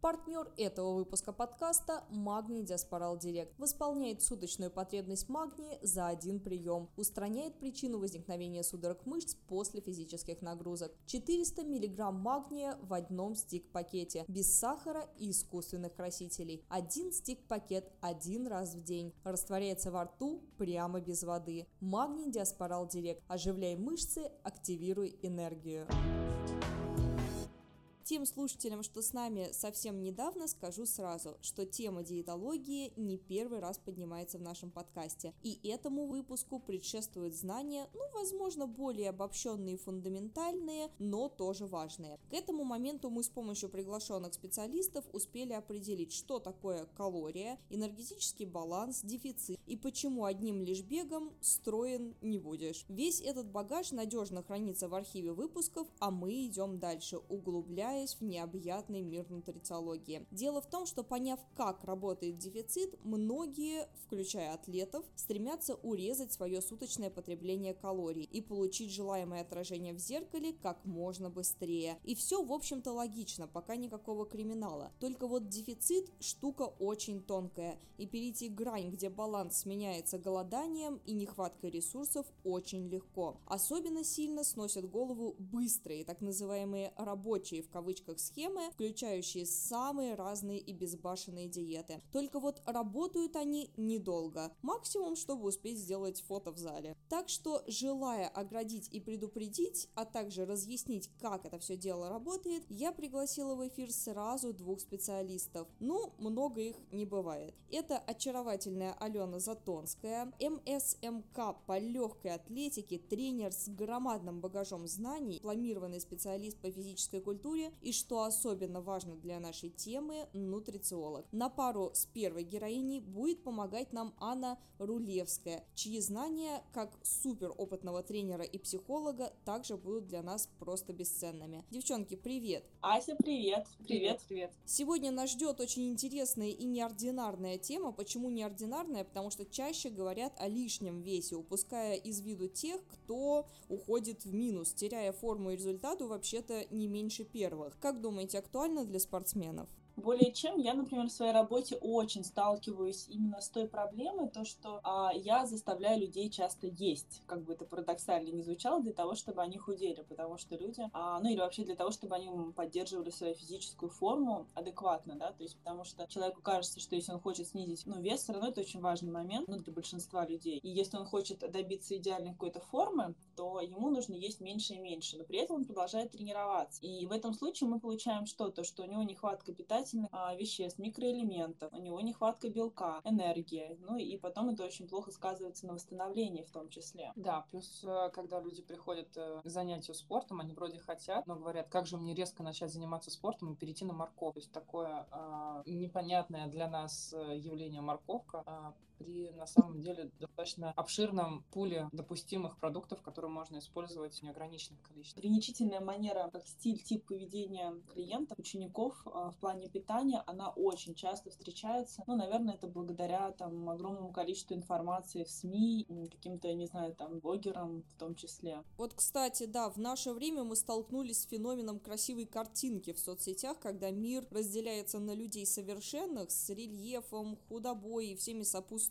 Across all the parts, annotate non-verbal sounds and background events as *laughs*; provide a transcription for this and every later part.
Партнер этого выпуска подкаста – Магний Диаспорал Директ. Восполняет суточную потребность магния за один прием. Устраняет причину возникновения судорог мышц после физических нагрузок. 400 мг магния в одном стик-пакете. Без сахара и искусственных красителей. Один стик-пакет один раз в день. Растворяется во рту прямо без воды. Магний Диаспорал Директ. Оживляй мышцы, активируй энергию. Тем слушателям, что с нами совсем недавно, скажу сразу, что тема диетологии не первый раз поднимается в нашем подкасте. И этому выпуску предшествуют знания, ну, возможно, более обобщенные и фундаментальные, но тоже важные. К этому моменту мы с помощью приглашенных специалистов успели определить, что такое калория, энергетический баланс, дефицит и почему одним лишь бегом строен не будешь. Весь этот багаж надежно хранится в архиве выпусков, а мы идем дальше, углубляя погружаясь в необъятный мир нутрициологии. Дело в том, что поняв, как работает дефицит, многие, включая атлетов, стремятся урезать свое суточное потребление калорий и получить желаемое отражение в зеркале как можно быстрее. И все, в общем-то, логично, пока никакого криминала. Только вот дефицит штука очень тонкая, и перейти грань, где баланс сменяется голоданием и нехваткой ресурсов, очень легко. Особенно сильно сносят голову быстрые, так называемые рабочие в кавычках кавычках схемы, включающие самые разные и безбашенные диеты. Только вот работают они недолго, максимум, чтобы успеть сделать фото в зале. Так что, желая оградить и предупредить, а также разъяснить, как это все дело работает, я пригласила в эфир сразу двух специалистов. Ну, много их не бывает. Это очаровательная Алена Затонская, МСМК по легкой атлетике, тренер с громадным багажом знаний, дипломированный специалист по физической культуре и, что особенно важно для нашей темы, нутрициолог. На пару с первой героиней будет помогать нам Анна Рулевская, чьи знания как супер опытного тренера и психолога также будут для нас просто бесценными. Девчонки, привет! Ася, привет! Привет, привет! Сегодня нас ждет очень интересная и неординарная тема. Почему неординарная? Потому что чаще говорят о лишнем весе, упуская из виду тех, кто уходит в минус, теряя форму и результату вообще-то не меньше первого первых. Как думаете, актуально для спортсменов? Более чем я, например, в своей работе очень сталкиваюсь именно с той проблемой, то, что а, я заставляю людей часто есть, как бы это парадоксально не звучало, для того, чтобы они худели, потому что люди, а, ну или вообще для того, чтобы они поддерживали свою физическую форму адекватно, да, то есть потому что человеку кажется, что если он хочет снизить, ну, вес, все равно это очень важный момент, ну, для большинства людей. И если он хочет добиться идеальной какой-то формы, то ему нужно есть меньше и меньше, но при этом он продолжает тренироваться. И в этом случае мы получаем что? То, что у него нехватка питательных питательных а, веществ, микроэлементов, у него нехватка белка, энергия, ну и потом это очень плохо сказывается на восстановлении в том числе. Да, плюс э, когда люди приходят э, к занятию спортом, они вроде хотят, но говорят, как же мне резко начать заниматься спортом и перейти на морковку. То есть такое а, непонятное для нас э, явление морковка а, при на самом деле достаточно обширном пуле допустимых продуктов, которые можно использовать в неограниченных количествах. Ограничительная манера, как стиль, тип поведения клиентов, учеников в плане питания, она очень часто встречается. Ну, наверное, это благодаря там огромному количеству информации в СМИ, каким-то, не знаю, там, блогерам в том числе. Вот, кстати, да, в наше время мы столкнулись с феноменом красивой картинки в соцсетях, когда мир разделяется на людей совершенных с рельефом, худобой и всеми сопутствующими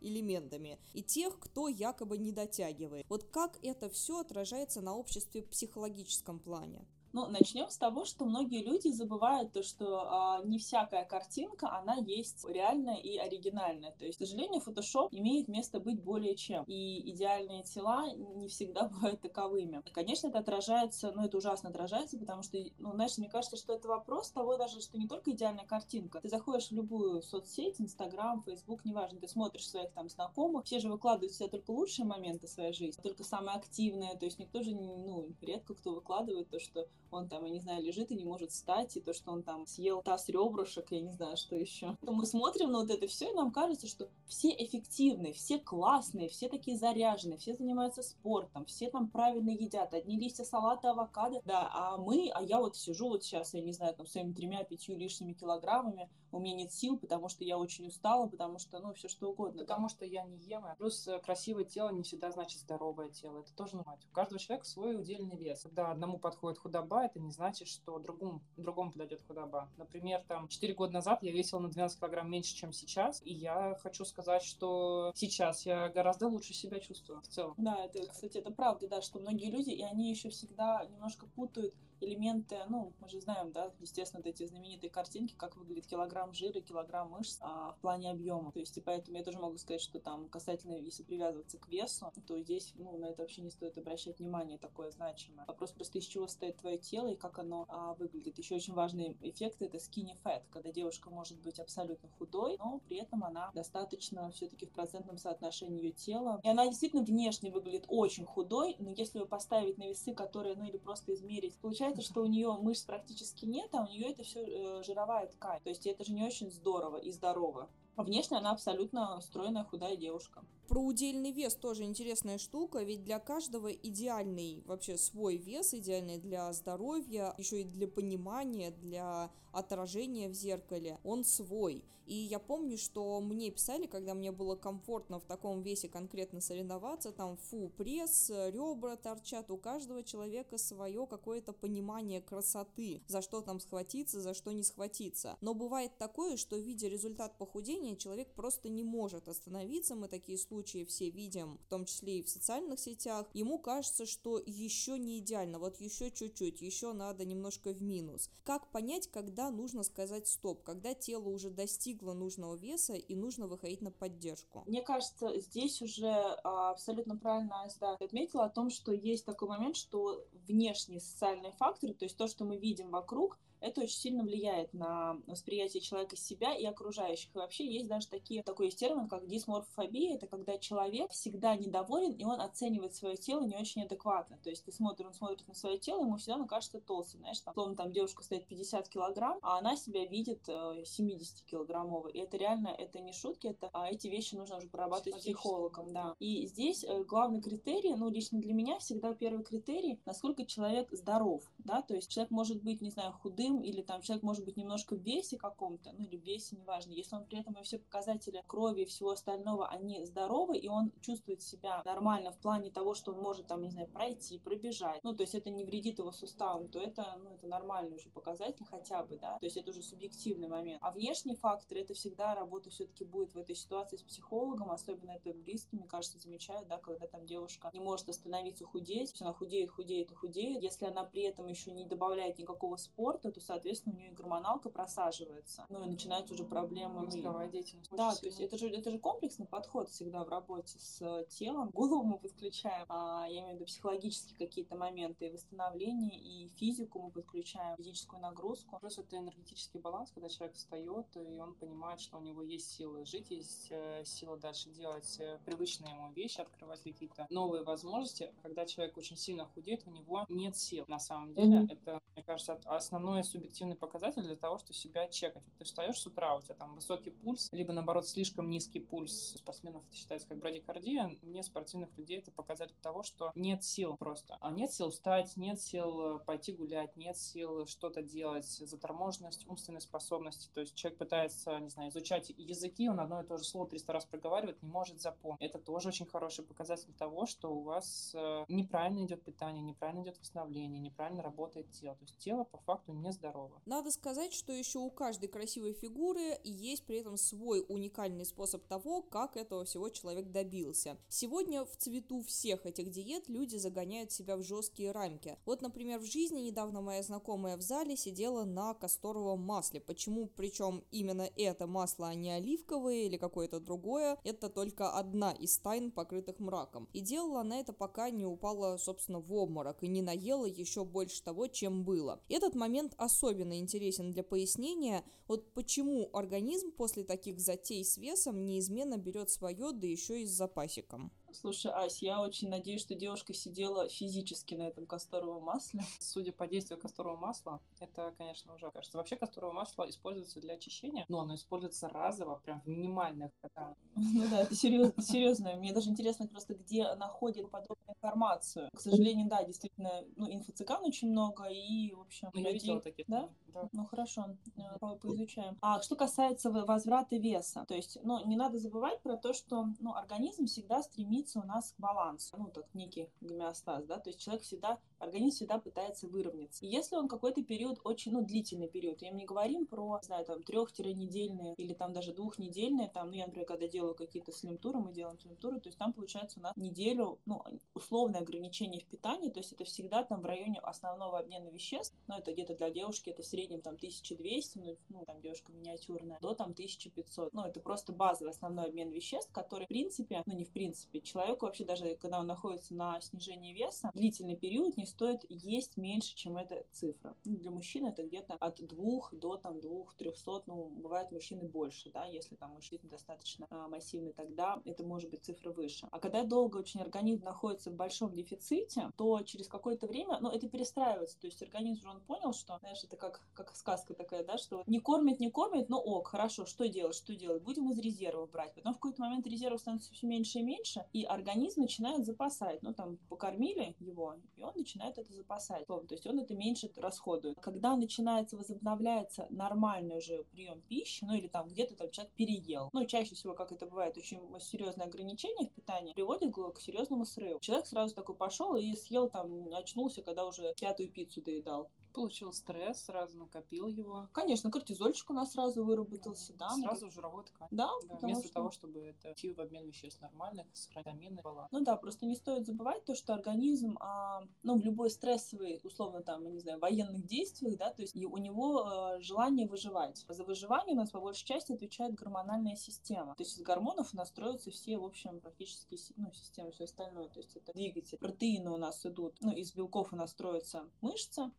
элементами, и тех, кто якобы не дотягивает. Вот как это все отражается на обществе в психологическом плане? Ну, начнем с того, что многие люди забывают то, что а, не всякая картинка, она есть реальная и оригинальная. То есть, к сожалению, Photoshop имеет место быть более чем. И идеальные тела не всегда *laughs* бывают таковыми. Конечно, это отражается, ну, это ужасно отражается, потому что, ну, знаешь, мне кажется, что это вопрос того даже, что не только идеальная картинка. Ты заходишь в любую соцсеть, Инстаграм, Фейсбук, неважно, ты смотришь своих там знакомых, все же выкладывают себя только лучшие моменты своей жизни, только самые активные, то есть никто же, ну, редко кто выкладывает то, что он там, я не знаю, лежит и не может встать, и то, что он там съел таз ребрышек, я не знаю, что еще. Мы смотрим на вот это все, и нам кажется, что все эффективные, все классные, все такие заряженные, все занимаются спортом, все там правильно едят, одни листья салата, авокадо, да, а мы, а я вот сижу вот сейчас, я не знаю, там, своими тремя-пятью лишними килограммами, у меня нет сил, потому что я очень устала, потому что, ну, все что угодно. Потому да. что я не ем. Плюс э, красивое тело не всегда значит здоровое тело. Это тоже мать. У каждого человека свой удельный вес. Когда одному подходит худоба, это не значит, что другому, другому подойдет худоба. Например, там, 4 года назад я весила на 12 килограмм меньше, чем сейчас, и я хочу сказать, что сейчас я гораздо лучше себя чувствую в целом. Да, это, кстати, это правда, да, что многие люди, и они еще всегда немножко путают элементы, ну, мы же знаем, да, естественно, вот эти знаменитые картинки, как выглядит килограмм жира, килограмм мышц а, в плане объема. То есть, и поэтому я тоже могу сказать, что там касательно, если привязываться к весу, то здесь, ну, на это вообще не стоит обращать внимание, такое значимое. Вопрос просто, из чего стоит твое тело и как оно а, выглядит. Еще очень важный эффект — это skinny fat, когда девушка может быть абсолютно худой, но при этом она достаточно все-таки в процентном соотношении ее тела. И она действительно внешне выглядит очень худой, но если ее поставить на весы, которые, ну, или просто измерить, получается получается, что у нее мышц практически нет, а у нее это все э, жировая ткань. То есть это же не очень здорово и здорово. Внешне она абсолютно стройная, худая девушка. Про удельный вес тоже интересная штука, ведь для каждого идеальный вообще свой вес, идеальный для здоровья, еще и для понимания, для отражения в зеркале, он свой. И я помню, что мне писали, когда мне было комфортно в таком весе конкретно соревноваться, там фу, пресс, ребра торчат, у каждого человека свое какое-то понимание красоты, за что там схватиться, за что не схватиться. Но бывает такое, что видя результат похудения, человек просто не может остановиться, мы такие случаи все видим, в том числе и в социальных сетях, ему кажется, что еще не идеально, вот еще чуть-чуть, еще надо немножко в минус. Как понять, когда нужно сказать стоп, когда тело уже достигло нужного веса и нужно выходить на поддержку? Мне кажется, здесь уже а, абсолютно правильно Айзда отметила о том, что есть такой момент, что внешние социальные факторы, то есть то, что мы видим вокруг, это очень сильно влияет на восприятие человека себя и окружающих. И вообще есть даже такие, такой есть термин, как дисморфобия. Это когда человек всегда недоволен, и он оценивает свое тело не очень адекватно. То есть ты смотришь, он смотрит на свое тело, ему всегда ну, кажется толстым. Знаешь, там, словно там девушка стоит 50 килограмм, а она себя видит э, 70 килограммовой. И это реально, это не шутки, это а эти вещи нужно уже прорабатывать с психологом. Да. И здесь э, главный критерий, ну, лично для меня всегда первый критерий, насколько человек здоров. Да? То есть человек может быть, не знаю, худым, худым, или там человек может быть немножко в весе каком-то, ну или в весе, неважно, если он при этом и все показатели крови и всего остального, они здоровы, и он чувствует себя нормально в плане того, что он может там, не знаю, пройти, пробежать, ну то есть это не вредит его суставам, то это, ну это нормальный уже показатель хотя бы, да, то есть это уже субъективный момент. А внешний фактор, это всегда работа все-таки будет в этой ситуации с психологом, особенно это близкие, мне кажется, замечают, да, когда там девушка не может остановиться худеть, она худеет, худеет и худеет, если она при этом еще не добавляет никакого спорта, то, соответственно, у нее и гормоналка просаживается. Ну и начинаются уже проблемы. Мозговая деятельность. Да, то есть это же, это же комплексный подход всегда в работе с телом. Голову мы подключаем, а, я имею в виду психологические какие-то моменты, и восстановление, и физику мы подключаем, физическую нагрузку. Плюс это энергетический баланс, когда человек встает, и он понимает, что у него есть силы жить, есть э, сила дальше делать э, привычные ему вещи, открывать какие-то новые возможности. Когда человек очень сильно худеет, у него нет сил. На самом деле, mm-hmm. это, мне кажется, основное субъективный показатель для того, чтобы себя чекать. Ты встаешь с утра, у тебя там высокий пульс, либо наоборот слишком низкий пульс. Спортсменов это считается как брадикардия. Не спортивных людей это показатель того, что нет сил просто. А нет сил встать, нет сил э, пойти гулять, нет сил что-то делать, заторможенность умственной способности. То есть человек пытается, не знаю, изучать языки, он одно и то же слово 300 раз проговаривает, не может запомнить. Это тоже очень хороший показатель того, что у вас э, неправильно идет питание, неправильно идет восстановление, неправильно работает тело. То есть тело по факту не нездорово. Надо сказать, что еще у каждой красивой фигуры есть при этом свой уникальный способ того, как этого всего человек добился. Сегодня в цвету всех этих диет люди загоняют себя в жесткие рамки. Вот, например, в жизни недавно моя знакомая в зале сидела на касторовом масле. Почему, причем именно это масло, а не оливковое или какое-то другое, это только одна из тайн, покрытых мраком. И делала она это, пока не упала, собственно, в обморок и не наела еще больше того, чем было. Этот момент особенно интересен для пояснения, вот почему организм после таких затей с весом неизменно берет свое, да еще и с запасиком. Слушай, Ась, я очень надеюсь, что девушка сидела физически на этом касторовом масле. *laughs* Судя по действию касторового масла, это, конечно, уже кажется. Вообще касторовое масло используется для очищения, но оно используется разово, прям в минимальных. *laughs* Ну да, это серьезно. Мне даже интересно просто, где находит подобную информацию. К сожалению, да, действительно, ну, инфо-цыган очень много, и, в общем, ну, я видела таких. Да? да? Ну, хорошо, э, по поизучаем. А что касается возврата веса, то есть, ну, не надо забывать про то, что, ну, организм всегда стремится у нас к балансу, ну, так, некий гомеостаз, да, то есть человек всегда, организм всегда пытается выровняться. И если он какой-то период, очень, ну, длительный период, я не говорим про, не знаю, там, трех-недельные или там даже двухнедельные, там, ну, я, например, когда делаю какие-то слим-туры, мы делаем слим-туры, то есть там получается у нас неделю, ну, условное ограничение в питании, то есть это всегда там в районе основного обмена веществ, ну, это где-то для девушки, это в среднем там 1200, ну, ну там девушка миниатюрная, до там 1500. Ну, это просто базовый основной обмен веществ, который, в принципе, ну, не в принципе, человеку вообще даже, когда он находится на снижении веса, длительный период не стоит есть меньше, чем эта цифра. Ну, для мужчин это где-то от 2 до там 2-300, ну, бывают мужчины больше, да, если там мужчина достаточно а, массивный, тогда это может быть цифра выше. А когда долго очень организм находится в большом дефиците, то через какое-то время, ну, это перестраивается, то есть организм уже он понял, что, знаешь, это как, как сказка такая, да, что не кормит, не кормит, но ок, хорошо, что делать, что делать, будем из резервов брать. Потом в какой-то момент резервов становится все меньше и меньше, и организм начинает запасать, ну, там, покормили его, и он начинает это запасать, то есть он это меньше расходует. Когда начинается, возобновляется нормальный уже прием пищи, ну, или там где-то там человек переел, ну, чаще всего, как это бывает, очень серьезное ограничение в питании приводит к серьезному срыву. Человек сразу такой пошел и съел там, очнулся, когда уже пятую пиццу доедал получил стресс, сразу накопил его. Конечно, кортизольчик у нас сразу выработался, да. Сразу жировой ткань. Да, да вместо что... того, чтобы это идти в обмен веществ нормальных, сохранить баланс. Ну да, просто не стоит забывать то, что организм, а, ну, в любой стрессовой, условно, там, я не знаю, военных действиях, да, то есть у него а, желание выживать. За выживание у нас по большей части отвечает гормональная система. То есть из гормонов у нас строятся все, в общем, практически, ну, системы, все остальное. То есть это двигатель. Протеины у нас идут, ну, из белков у нас строятся мышцы,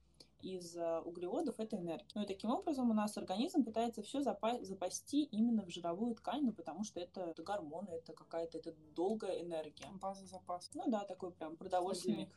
из э, углеводов это энергия. Ну и таким образом у нас организм пытается все запа- запасти именно в жировую ткань, ну потому что это, это гормоны, это какая-то это долгая энергия. База запаса. Ну да, такой прям продовольственный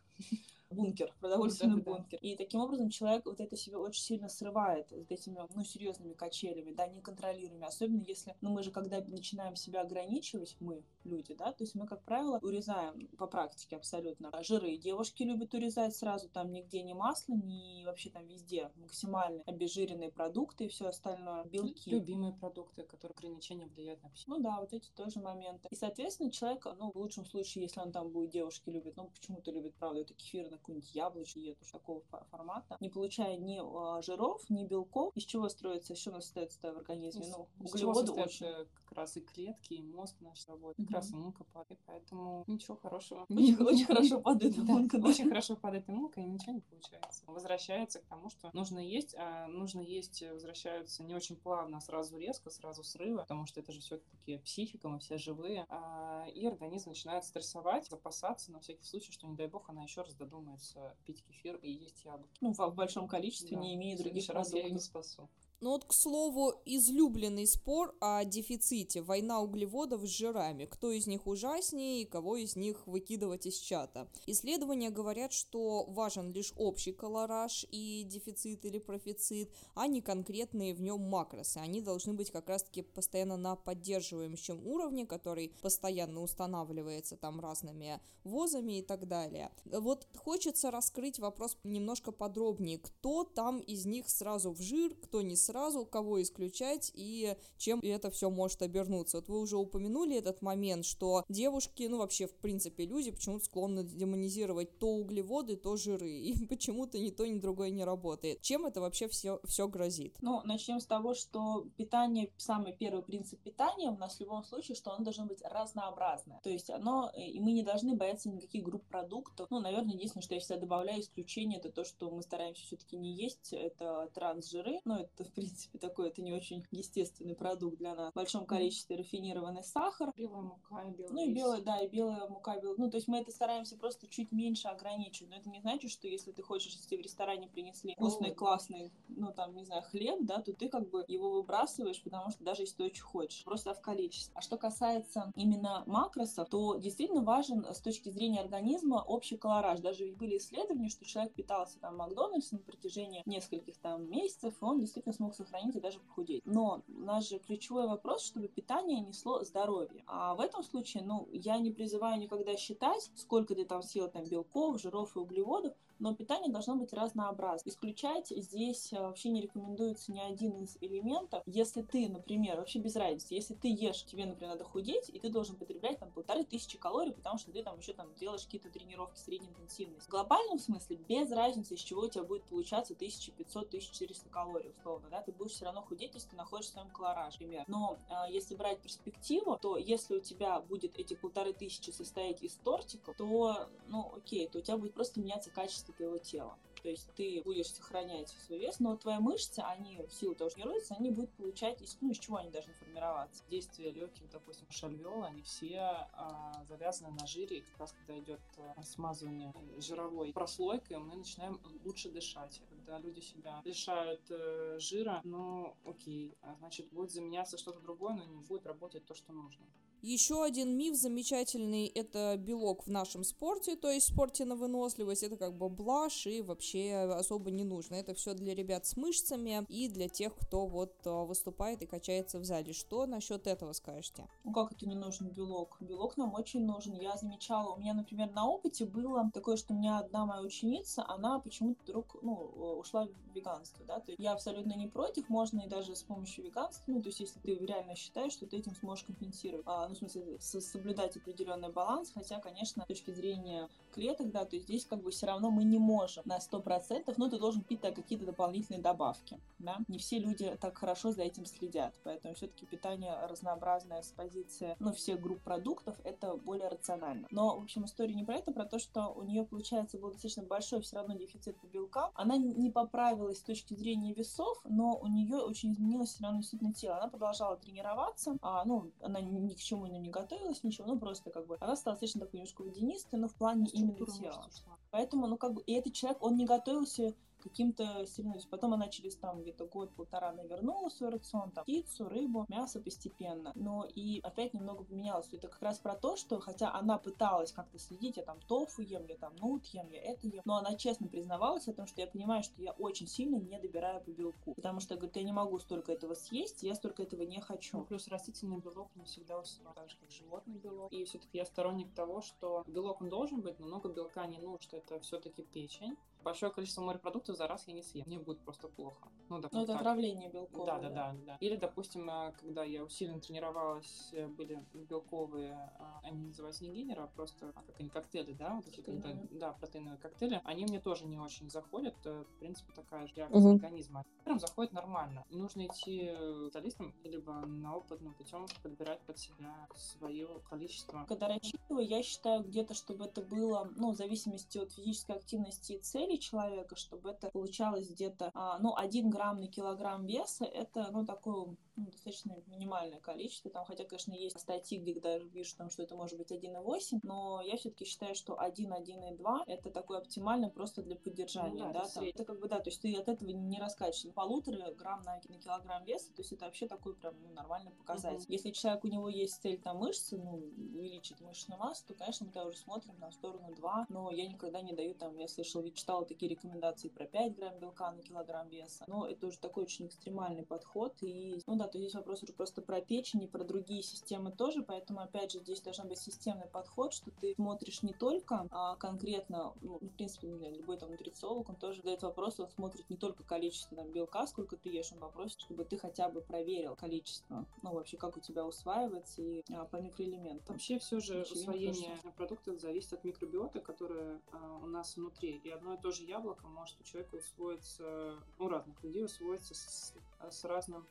бункер, продовольственный да, бункер. Да. И таким образом человек вот это себе очень сильно срывает с этими, ну, серьезными качелями, да, неконтролируемыми. Особенно если, ну, мы же когда начинаем себя ограничивать, мы, люди, да, то есть мы, как правило, урезаем по практике абсолютно жиры. Девушки любят урезать сразу, там нигде ни масло, ни вообще там везде максимально обезжиренные продукты и все остальное, белки. Любимые продукты, которые ограничения влияют на психику. Ну да, вот эти тоже моменты. И, соответственно, человек, ну, в лучшем случае, если он там будет девушки любит, ну, почему-то любит, правда, это кефир какую-нибудь яблочную диету такого формата, не получая ни а, жиров, ни белков, из чего строится, еще у нас остается в организме? Ну, углеводы очень. Как раз и клетки, и мозг наш работает, как раз иммунка падает, поэтому ничего хорошего. *laughs* Очень, хорошо падает иммунка. Очень хорошо падает иммунка, и ничего не получается. Возвращается к тому, что нужно есть, а нужно есть возвращаются не очень плавно, а сразу резко, сразу срывы, потому что это же все-таки психика, мы все живые, а, и организм начинает стрессовать, запасаться на всякий случай, что, не дай бог, она еще раз додумает думается, пить кефир и есть яблоки. Ну, в большом количестве, да. не имея других раз я ее не спасу. Ну вот, к слову, излюбленный спор о дефиците. Война углеводов с жирами. Кто из них ужаснее и кого из них выкидывать из чата. Исследования говорят, что важен лишь общий колораж и дефицит или профицит, а не конкретные в нем макросы. Они должны быть как раз-таки постоянно на поддерживающем уровне, который постоянно устанавливается там разными возами и так далее. Вот хочется раскрыть вопрос немножко подробнее. Кто там из них сразу в жир, кто не сразу сразу, кого исключать и чем это все может обернуться. Вот вы уже упомянули этот момент, что девушки, ну вообще в принципе люди почему-то склонны демонизировать то углеводы, то жиры, *laughs* и почему-то ни то, ни другое не работает. Чем это вообще все, все грозит? Ну, начнем с того, что питание, самый первый принцип питания у нас в любом случае, что оно должно быть разнообразное. То есть оно, э, и мы не должны бояться никаких групп продуктов. Ну, наверное, единственное, что я всегда добавляю исключение, это то, что мы стараемся все-таки не есть, это трансжиры. Ну, это, принципе, такой это не очень естественный продукт для нас. В большом количестве рафинированный сахар. Белая мука и белый Ну и белая, да, и белая мука, белая. Ну, то есть мы это стараемся просто чуть меньше ограничивать. Но это не значит, что если ты хочешь, если в ресторане принесли вкусный, классный, ну, там, не знаю, хлеб, да, то ты как бы его выбрасываешь, потому что даже если ты очень хочешь, просто в количестве. А что касается именно макросов, то действительно важен с точки зрения организма общий колораж. Даже ведь были исследования, что человек питался там в Макдональдсе на протяжении нескольких там месяцев, и он действительно смог сохранить и даже похудеть. Но у нас же ключевой вопрос, чтобы питание несло здоровье. А в этом случае, ну, я не призываю никогда считать, сколько ты там съел там белков, жиров и углеводов, но питание должно быть разнообразным. Исключать здесь э, вообще не рекомендуется ни один из элементов. Если ты, например, вообще без разницы, если ты ешь, тебе, например, надо худеть, и ты должен потреблять там полторы тысячи калорий, потому что ты там еще там делаешь какие-то тренировки средней интенсивности. В глобальном смысле без разницы, из чего у тебя будет получаться 1500-1400 калорий, условно, да, ты будешь все равно худеть, если ты находишь в своем колораже, например. Но э, если брать перспективу, то если у тебя будет эти полторы тысячи состоять из тортиков, то, ну, окей, то у тебя будет просто меняться качество твоего тела. То есть ты будешь сохранять свой вес, но твои мышцы, они в силу того, что тренируются, они будут получать, из, ну, из чего они должны формироваться. Действия легких, допустим, шальвиола, они все а, завязаны на жире, и как раз когда идет а, смазывание жировой прослойкой, мы начинаем лучше дышать. Когда люди себя лишают э, жира, ну окей, а значит будет заменяться что-то другое, но не будет работать то, что нужно. Еще один миф замечательный – это белок в нашем спорте, то есть в спорте на выносливость, это как бы блажь и вообще особо не нужно. Это все для ребят с мышцами и для тех, кто вот а, выступает и качается в зале. Что насчет этого скажете? Ну как это не нужен белок? Белок нам очень нужен. Я замечала, у меня, например, на опыте было такое, что у меня одна моя ученица, она почему-то вдруг, ну, ушла в веганство, да, то есть я абсолютно не против, можно и даже с помощью веганства, ну, то есть если ты реально считаешь, что ты этим сможешь компенсировать, а, ну, в смысле, со- соблюдать определенный баланс, хотя, конечно, с точки зрения клеток, да, то есть здесь как бы все равно мы не можем на 100%, но ты должен пить какие-то дополнительные добавки, да, не все люди так хорошо за этим следят, поэтому все-таки питание разнообразное с позиции, ну, всех групп продуктов, это более рационально. Но, в общем, история не про это, про то, что у нее, получается, был достаточно большой все равно дефицит по белкам. Она не поправилась с точки зрения весов, но у нее очень изменилось все равно действительно тело. Она продолжала тренироваться, а, ну, она ни к чему ну, не готовилась, ничего, ну, просто как бы она стала достаточно такой немножко водянистой, но в плане именно тела. Поэтому, ну, как бы, и этот человек, он не готовился каким-то соревнованиям. Потом она через там где-то год-полтора она вернула свой рацион, там, птицу, рыбу, мясо постепенно. Но и опять немного поменялось. Это как раз про то, что хотя она пыталась как-то следить, я там тофу ем, я там нут ем, я это ем, но она честно признавалась о том, что я понимаю, что я очень сильно не добираю по белку. Потому что, говорит, я не могу столько этого съесть, я столько этого не Ну, хочу. плюс растительный белок не всегда усвоен, так же, как животный белок. И все-таки я сторонник того, что белок он должен быть, но много белка не нужно, что это все-таки печень. Большое количество морепродуктов за раз я не съем. Мне будет просто плохо. Ну, допустим, это так. отравление белковое. Да, да, да, да. Или, допустим, э, когда я усиленно тренировалась, э, были белковые, а, они называются не генеры, а просто, а как они, коктейли, да, вот эти, когда, да, протеиновые коктейли, они мне тоже не очень заходят, э, в принципе, такая же реакция Мгм. организма. Прям заходит нормально. Нужно идти э, к специалистам, либо на опытным путем подбирать под себя свое количество. Когда рассчитываю, я считаю где-то, чтобы это было, ну, в зависимости от физической активности и цели человека, чтобы это получалось где-то, а, ну, 1 грамм на килограмм веса, это, ну, такое ну, достаточно минимальное количество. Там, хотя, конечно, есть статьи, где даже вижу, там, что это может быть 1,8, но я все-таки считаю, что 1, 1,2 это такое оптимально просто для поддержания, Ну да, да, это там. это как бы, да, то есть ты от этого не раскачиваешь. Полутора грамм на, на килограмм веса, то есть это вообще такой прям ну, нормальный показатель. Мгм. Если человек, у него есть цель там мышцы, ну, увеличить мышечную массу, то, конечно, мы тогда уже смотрим на сторону 2, но я никогда не даю там, я слышала, читала такие рекомендации про 5 грамм белка на килограмм веса, но это уже такой очень экстремальный подход, и, ну да, то здесь вопрос уже просто про печень и про другие системы тоже, поэтому, опять же, здесь должен быть системный подход, что ты смотришь не только а, конкретно, ну, в принципе, любой там нутрициолог, он тоже задает вопрос, он смотрит не только количество там белка, сколько ты ешь, он попросит, чтобы ты хотя бы проверил количество, ну, вообще, как у тебя усваивается и а, по микроэлементам. Вообще все же усвоение продуктов зависит от микробиоты, которая а, у нас внутри. И одно и то же яблоко может у человека усвоиться, у разных людей усвоиться с, с разным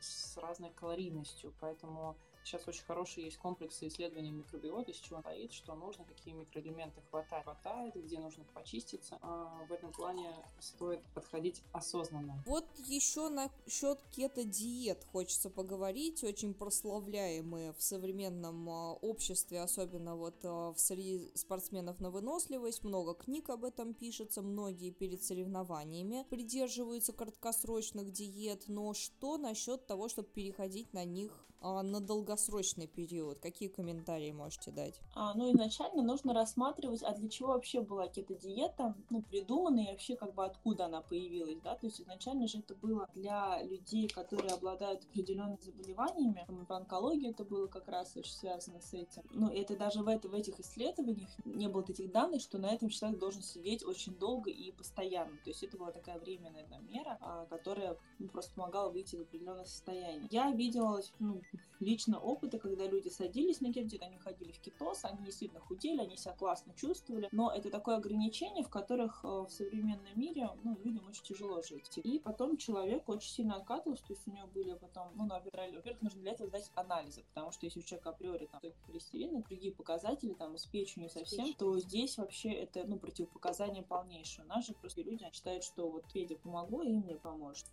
с разной калорийностью. Поэтому Сейчас очень хорошие есть комплексы исследований микробиота, с чего стоит, что нужно, какие микроэлементы хватает, хватает, где нужно почиститься. А в этом плане стоит подходить осознанно. Вот еще насчет кето-диет хочется поговорить, очень прославляемые в современном а, обществе, особенно вот а, в среди спортсменов на выносливость, много книг об этом пишется, многие перед соревнованиями придерживаются краткосрочных диет, но что насчет того, чтобы переходить на них а, на долгосрочный период? Какие комментарии можете дать? А, ну, изначально нужно рассматривать, а для чего вообще была кето-диета, ну, придумана и вообще как бы откуда она появилась, да, то есть изначально же это было для людей, которые обладают определенными заболеваниями, там, в онкологии это было как раз очень связано с этим. Ну, это даже в, это, в этих исследованиях не было этих данных, что на этом человек должен сидеть очень долго и постоянно, то есть это была такая временная мера, а, которая ну, просто помогала выйти в определенное состояние. Я видела ну, лично опыты, когда люди садились на кетоген, они ходили в кетоз, они действительно худели, они себя классно чувствовали, но это такое ограничение, в которых э, в современном мире ну, людям очень тяжело жить. И потом человек очень сильно откатывался, то есть у него были потом, ну, во-первых, нужно для этого сдать анализы, потому что если у человека априори там холестерин и другие показатели, там, с печенью совсем, то здесь вообще это, ну, противопоказание полнейшее. У нас же просто люди считают, что вот Федя помогло, и мне поможет.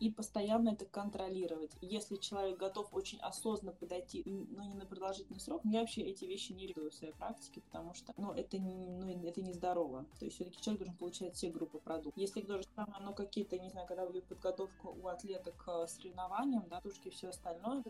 И постоянно это контролировать. Если человек готов очень осознанно подойти, но не на продолжительный срок, я вообще эти вещи не рекомендую в своей практике, потому что, ну, это, ну, это не здорово. То есть все-таки человек должен получать все группы продуктов. Если то же самое, ну, какие-то, не знаю, когда будет подготовка у атлета к соревнованиям, да, тушки и все остальное,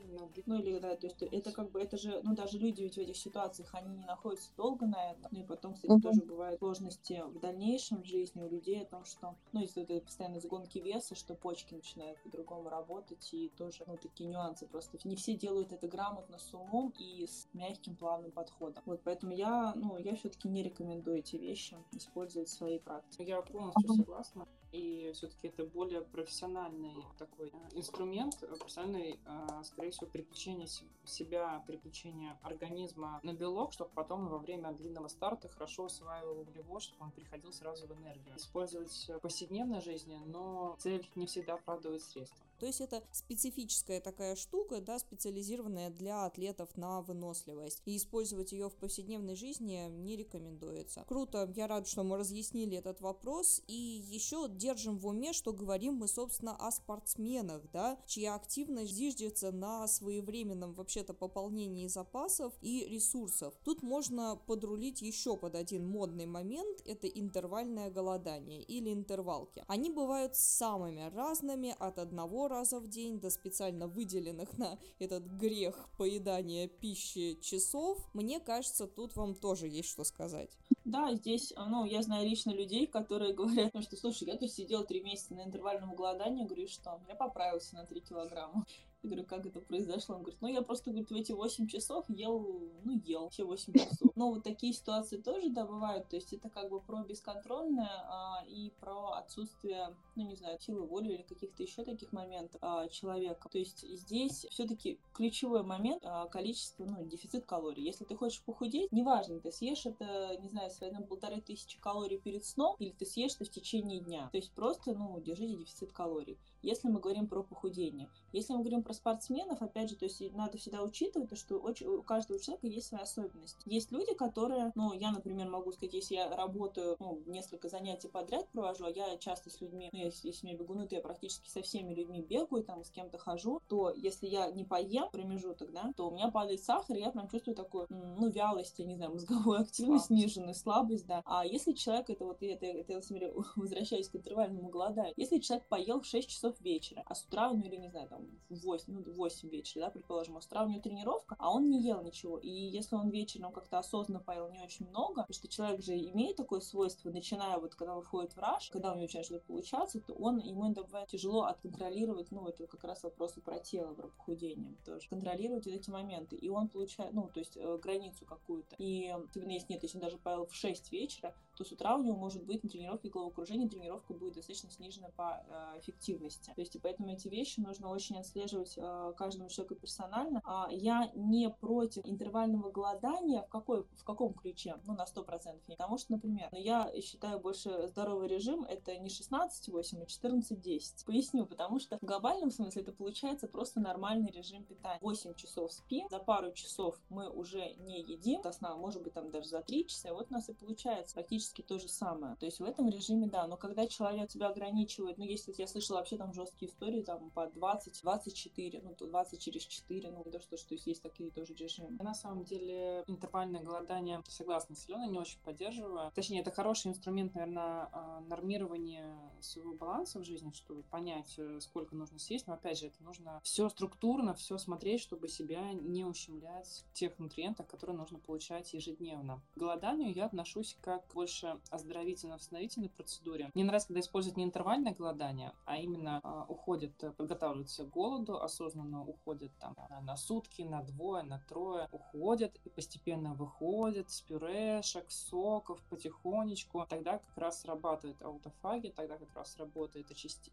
ну, или, да, то есть это как бы, это же, ну, даже люди ведь в этих ситуациях, они не находятся долго на этом. Ну, и потом, кстати, uh-huh. тоже бывают сложности в дальнейшем в жизни у людей о том, что, ну, если это постоянно сгонки веса, что почки начинают по-другому работать, и тоже, ну, такие нюансы просто. Не все делают это грамотно, с умом и с мягким плавным подходом. Вот поэтому я, ну, я все-таки не рекомендую эти вещи использовать в своей практике. Я полностью согласна и все-таки это более профессиональный такой э, инструмент, э, профессиональный, э, скорее всего, переключение себя, переключение организма на белок, чтобы потом во время длинного старта хорошо усваивал углевод, чтобы он переходил сразу в энергию. Использовать в повседневной жизни, но цель не всегда оправдывает средства. То есть это специфическая такая штука, да, специализированная для атлетов на выносливость. И использовать ее в повседневной жизни не рекомендуется. Круто, я рад, что мы разъяснили этот вопрос. И еще держим в уме, что говорим мы, собственно, о спортсменах, да, чья активность зиждется на своевременном вообще-то пополнении запасов и ресурсов. Тут можно подрулить еще под один модный момент, это интервальное голодание или интервалки. Они бывают самыми разными, от одного раза в день до специально выделенных на этот грех поедания пищи часов. Мне кажется, тут вам тоже есть что сказать. Да, здесь, ну, я знаю лично людей, которые *laughs* говорят, ну, что, слушай, я тут сидел три месяца на интервальном голодании, говорю, что я поправился на 3 килограмма. Я говорю, как это произошло? Он говорит, ну я просто, говорит, в эти 8 часов ел, ну ел все 8 часов. Но вот такие ситуации тоже, да, бывают. То есть это как бы про бесконтрольное а, и про отсутствие, ну не знаю, силы воли или каких-то еще таких моментов а, человека. То есть здесь все-таки ключевой момент а, количество, ну, дефицит калорий. Если ты хочешь похудеть, неважно, ты съешь это, не знаю, свои там, полторы тысячи калорий перед сном, или ты съешь это в течение дня. То есть просто, ну, держите дефицит калорий если мы говорим про похудение. Если мы говорим про спортсменов, опять же, то есть надо всегда учитывать, то, что очень, у каждого человека есть свои особенности. Есть люди, которые, ну, я, например, могу сказать, если я работаю, ну, несколько занятий подряд провожу, а я часто с людьми, ну, если, если у меня бегуны, то я практически со всеми людьми бегаю, там, с кем-то хожу, то если я не поем промежуток, да, то у меня падает сахар, и я прям чувствую такую, ну, вялость, я не знаю, мозговую активность сниженную, слабость, да. А если человек, это вот, это, это, это я *laughs* возвращаюсь к интервальному голоданию, если человек поел в 6 часов часов вечера, а с утра, ну или не знаю, там в 8, ну, 8 вечера, да, предположим, а с утра у него тренировка, а он не ел ничего. И если он вечером как-то осознанно поел не очень много, потому что человек же имеет такое свойство, начиная вот когда он входит в раш, когда у него начинает что-то получаться, то он, ему это бывает тяжело отконтролировать, ну, это как раз вопросы про тело, про похудение тоже, контролировать вот эти моменты. И он получает, ну, то есть э, границу какую-то. И особенно если нет, если он даже поел в 6 вечера, то с утра у него может быть на тренировке головокружение, тренировка будет достаточно снижена по э, эффективности. То есть, и поэтому эти вещи нужно очень отслеживать э, каждому человеку персонально. А я не против интервального голодания в, какой, в каком ключе? Ну, на 100%. Потому что, например, ну, я считаю больше здоровый режим это не 16-8, а 14-10. Поясню, потому что в глобальном смысле это получается просто нормальный режим питания. 8 часов спим, за пару часов мы уже не едим, до сна, может быть, там даже за 3 часа, и вот у нас и получается практически то же самое. То есть в этом режиме, да, но когда человек тебя ограничивает, ну, если я слышала вообще там жесткие истории, там по 20, 24, ну, то 20 через 4, ну, то, что, что есть такие тоже режимы. На самом деле интервальное голодание, согласна с Аленой, не очень поддерживаю. Точнее, это хороший инструмент, наверное, а, нормирования своего баланса в жизни, чтобы понять, э, сколько нужно съесть. Но опять же, это нужно все структурно, все смотреть, чтобы себя не ущемлять тех нутриентов, которые нужно получать ежедневно. К голоданию я отношусь как больше оздоровительно-восстановительной процедуре. Мне нравится, когда используют не интервальное голодание, а именно э, уходит, э, подготавливаются к голоду, осознанно уходят там на сутки, на двое, на трое, уходят и постепенно выходят с пюрешек, соков потихонечку. Тогда как раз срабатывает аутофагия, тогда как раз работает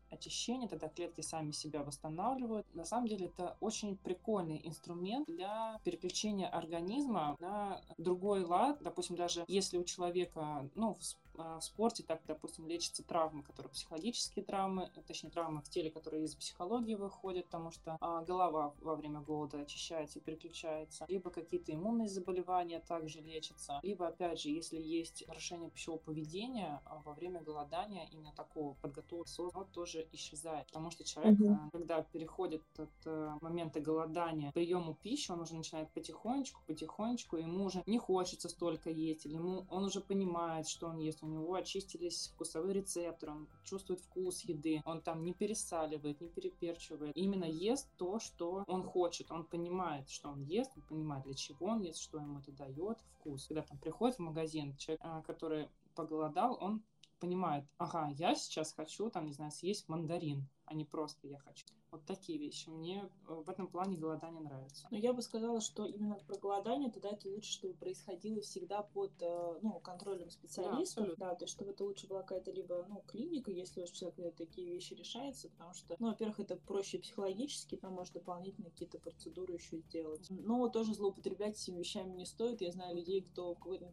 очищение, тогда клетки сами себя восстанавливают. На самом деле это очень прикольный инструмент для переключения организма на другой лад. Допустим, даже если у человека, ну, в спорте, так, допустим, лечатся травмы, которые психологические травмы, точнее, травмы в теле, которые из психологии выходят, потому что а, голова во время голода очищается и переключается, либо какие-то иммунные заболевания также лечатся, либо, опять же, если есть нарушение пищевого поведения а, во время голодания, именно такого подготовки оно тоже исчезает, потому что человек, угу. а, когда переходит от а, момента голодания к приему пищи, он уже начинает потихонечку, потихонечку, ему уже не хочется столько есть, или ему он уже понимает, что он ест, у него очистились вкусовые рецепторы, он чувствует вкус еды, он там не пересаливает, не переперчивает. Именно ест то, что он хочет, он понимает, что он ест, он понимает, для чего он ест, что ему это дает вкус. Когда там приходит в магазин, человек, а, который поголодал, он понимает, ага, я сейчас хочу, там, не знаю, съесть мандарин, а не просто я хочу. Вот такие вещи. Мне э, в этом плане голодание нравится. Но я бы сказала, что именно про голодание тогда это лучше, чтобы происходило всегда под э, ну, контролем специалистов. Да, да, то есть чтобы это лучше была какая-то либо ну, клиника, если уж человек такие вещи решается, потому что, ну, во-первых, это проще психологически, там может дополнительно какие-то процедуры еще сделать. Но тоже злоупотреблять этими вещами не стоит. Я знаю людей, кто в какой-то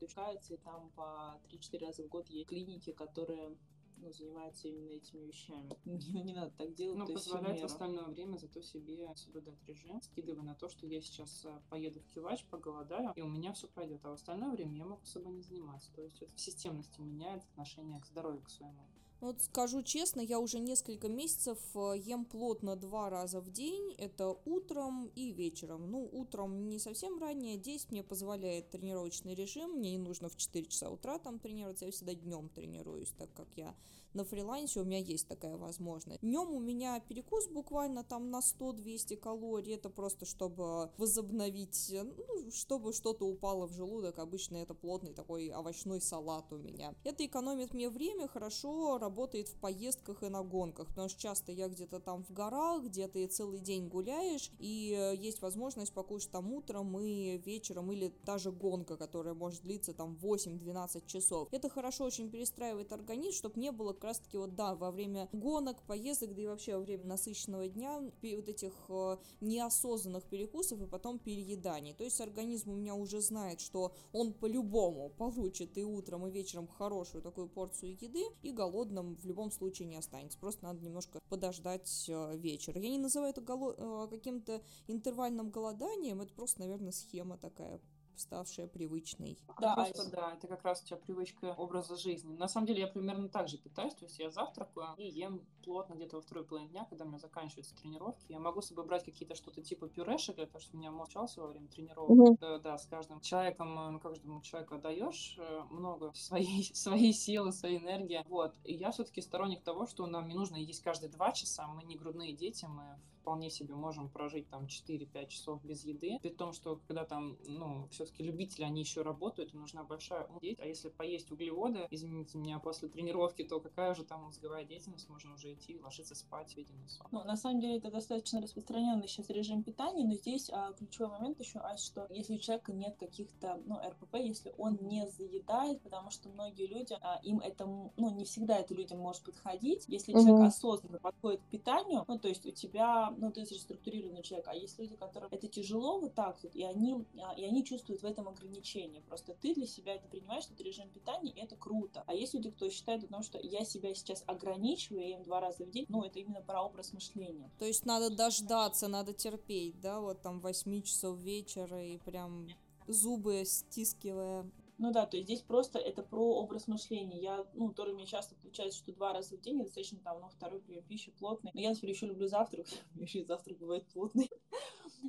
и там по 3-4 раза в год есть клиники, которые ну, занимается именно этими вещами. *laughs* Не, не надо так делать. Ну, позволять в остальное время зато себе соблюдать режим, скидывая на то, что я сейчас э, поеду в кивач, поголодаю, и у меня все пройдет. А в остальное время я могу собой не заниматься. То есть это в системности меняет отношение к здоровью, к своему. Вот скажу честно, я уже несколько месяцев э, ем плотно два раза в день. Это утром и вечером. Ну, утром не совсем ранее. 10 мне позволяет тренировочный режим. Мне не нужно в 4 часа утра там тренироваться. Я всегда днем тренируюсь, так как я на фрилансе у меня есть такая возможность. Днем у меня перекус буквально там на 100-200 калорий, это просто чтобы возобновить, ну, чтобы что-то упало в желудок, обычно это плотный такой овощной салат у меня. Это экономит мне время, хорошо работает в поездках и на гонках, потому что часто я где-то там в горах, где ты целый день гуляешь, и есть возможность покушать там утром и вечером, или даже гонка, которая может длиться там 8-12 часов. Это хорошо очень перестраивает организм, чтобы не было как раз таки вот да, во время гонок, поездок, да и вообще во время насыщенного дня, вот этих э, неосознанных перекусов и потом перееданий. То есть организм у меня уже знает, что он по-любому получит и утром, и вечером хорошую такую порцию еды, и голодным в любом случае не останется. Просто надо немножко подождать э, вечер. Я не называю это голо- э, каким-то интервальным голоданием, это просто, наверное, схема такая ставшая привычной. Да, просто, а да, это как раз у тебя привычка образа жизни. На самом деле я примерно так же питаюсь, то есть я завтракаю и ем плотно где-то во второй половине дня, когда у меня заканчиваются тренировки. Я могу с собой брать какие-то что-то типа пюрешек, для того, чтобы у меня мозг во время тренировок. Mm-hmm. Да, да, с каждым человеком, э, ну, каждому человеку отдаешь э, много *laughs* своей, своей силы, своей энергии. Вот. И я все-таки сторонник того, что нам не нужно есть каждые два часа. Мы не грудные дети, мы вполне себе можем прожить там 4-5 часов без еды, при том, что когда там, ну, все все-таки любители, они еще работают, и нужна большая деятельность. А если поесть углеводы, извините меня, после тренировки, то какая же там мозговая деятельность, можно уже идти, ложиться спать, видимо, сон. Ну, на самом деле, это достаточно распространенный сейчас режим питания, но здесь а, ключевой момент еще, а, что если у человека нет каких-то, ну, РПП, если он не заедает, потому что многие люди, а, им это, ну, не всегда это людям может подходить. Если mm-hmm. человек осознанно подходит к питанию, ну, то есть у тебя, ну, ты структурированный человек, а есть люди, которым это тяжело вот так вот, и они, а, и они чувствуют в этом ограничение. Просто ты для себя это принимаешь, что это режим питания, и это круто. А есть люди, кто считает о том, что я себя сейчас ограничиваю, я им два раза в день, ну, это именно про образ мышления. То есть надо дождаться, надо терпеть, да, вот там 8 часов вечера и прям зубы стискивая ну да, то есть здесь просто это про образ мышления. Я, ну, тоже мне часто получается, что два раза в день достаточно там, ну, второй прием пищи плотный. Но я, например, еще люблю завтрак. *laughs* еще и завтрак бывает плотный.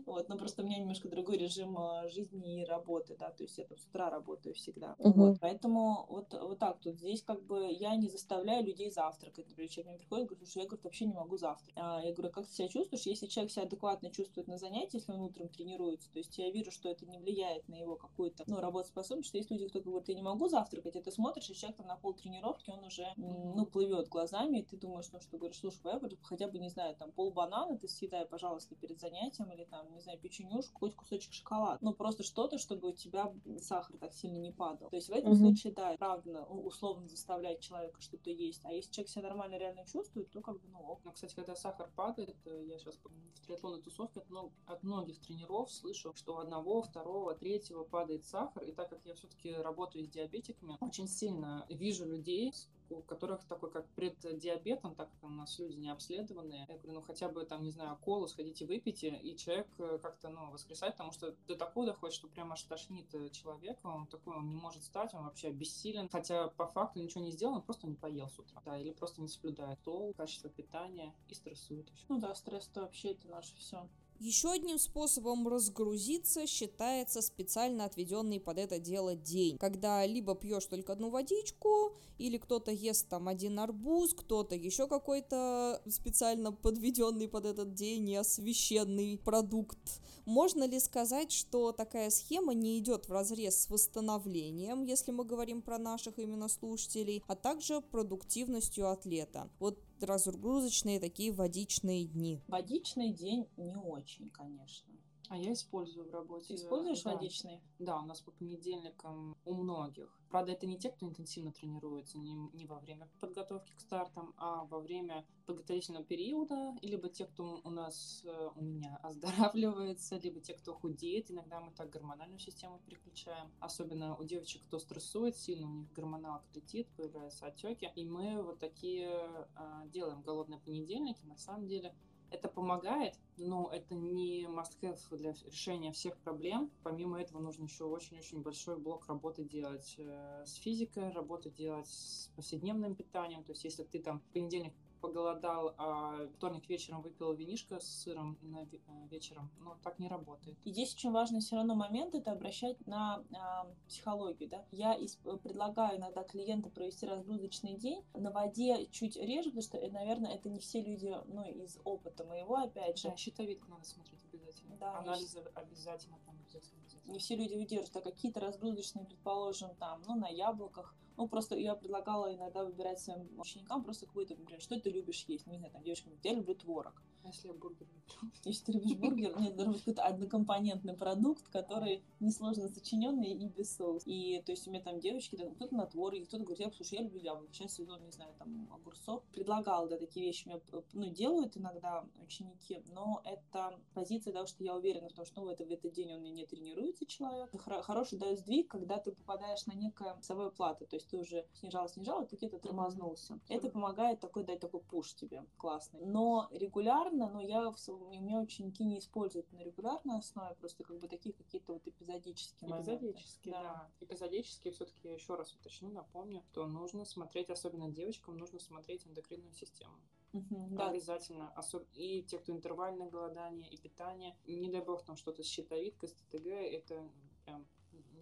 Вот, но просто у меня немножко другой режим а, жизни и работы, да, то есть я там с утра работаю всегда. Uh-huh. Вот, поэтому вот, вот так тут. Здесь как бы я не заставляю людей завтракать. Например, человек мне приходит, говорит, что я, говорит, вообще не могу завтракать. А я говорю, как ты себя чувствуешь? Если человек себя адекватно чувствует на занятии, если он утром тренируется, то есть я вижу, что это не влияет на его какую-то, ну, работоспособность, что есть люди, кто говорит, я не могу завтракать, и ты смотришь, и человек там на пол тренировки, он уже, ну, плывет глазами, и ты думаешь, ну, что говоришь, слушай, я хотя бы, не знаю, там, пол банана ты съедай, пожалуйста, перед занятием, или там, не знаю, печенюшку, хоть кусочек шоколада. Ну, просто что-то, чтобы у тебя сахар так сильно не падал. То есть в этом mm-hmm. случае, да, правда, условно заставлять человека что-то есть. А если человек себя нормально реально чувствует, то как бы, ну, ок. Ну, кстати, когда сахар падает, э, я сейчас в триатлонной тусовке от, от многих тренеров слышу, что у одного, второго, третьего падает сахар, и так как я все-таки работаю работаю с диабетиками, очень сильно вижу людей, у которых такой как преддиабетом, так как у нас люди не обследованные. Я говорю, ну хотя бы там, не знаю, колу сходите выпейте, и человек э, как-то, ну, воскресает, потому что до такого доходит, что прямо аж тошнит э, человека, он такой, он не может стать, он вообще бессилен, хотя по факту ничего не сделал, он просто не поел с утра, да, или просто не соблюдает то качество питания и стрессует еще. Ну да, стресс-то вообще это наше все. Еще одним способом разгрузиться считается специально отведенный под это дело день, когда либо пьешь только одну водичку, или кто-то ест там один арбуз, кто-то еще какой-то специально подведенный под этот день и освященный продукт. Можно ли сказать, что такая схема не идет в разрез с восстановлением, если мы говорим про наших именно слушателей, а также продуктивностью атлета? Вот разгрузочные такие водичные дни. Водичный день не очень, конечно. А я использую в работе. Ты используешь да. водичные? Да, у нас по понедельникам у многих. Правда, это не те, кто интенсивно тренируется, не, не во время подготовки к стартам, а во время подготовительного периода, либо те, кто у нас, э, у меня *laughs* оздоравливается, либо те, кто худеет. Иногда мы так гормональную систему переключаем. Особенно у девочек, кто стрессует сильно, у них гормоналка летит, появляются отеки. И мы вот такие а, делаем голодные понедельники. На самом деле это помогает, но это не must-have для решения всех проблем. Помимо этого нужно еще очень-очень большой блок работы делать э, с физикой, работы делать с повседневным питанием. То есть если ты там в понедельник поголодал, а вторник вечером выпил винишко с сыром на э, вечером, но так не работает. И здесь очень важный все равно момент это обращать на э, психологию, да. Я из, предлагаю иногда клиенту провести разгрузочный день на воде чуть реже, потому что, э, наверное, это не все люди, ну, из опыта моего, опять же. Да, щитовидку надо смотреть обязательно. Да, Анализы обязательно, там обязательно, обязательно. Не все люди выдерживают, а какие-то разгрузочные, предположим, там, ну, на яблоках, ну, просто я предлагала иногда выбирать своим ученикам просто какой-то, например, что ты любишь есть. Ну, не знаю, там девочка говорит, я люблю творог. А если я бургер люблю? Если ты любишь бургер, нет, должен быть какой-то однокомпонентный продукт, который несложно сочиненный и без соуса. И, то есть, у меня там девочки, там, кто-то на твороге, кто-то говорит, я, слушай, я люблю яблоки, сейчас сезон, не знаю, там, огурцов. Предлагала, да, такие вещи мне, ну, делают иногда ученики, но это позиция того, что я уверена в том, что ну, в, это, в этот день он не тренируется человек. Хороший дает сдвиг, когда ты попадаешь на некое весовое плата, то есть ты уже снижал, снижал, ты где-то тормознулся. Mm-hmm. Это помогает такой дать такой пуш тебе классный. Но регулярно, но я у меня ученики не используют на регулярной основе, просто как бы такие какие-то вот эпизодические Эпизодические, да. да. Эпизодические все-таки я еще раз уточню, напомню, что нужно смотреть, особенно девочкам, нужно смотреть эндокринную систему. Угу, да. Обязательно. Особ... И те, кто интервальное голодание и питание. Не дай бог там что-то с щитовидкой, с ТТГ, это прям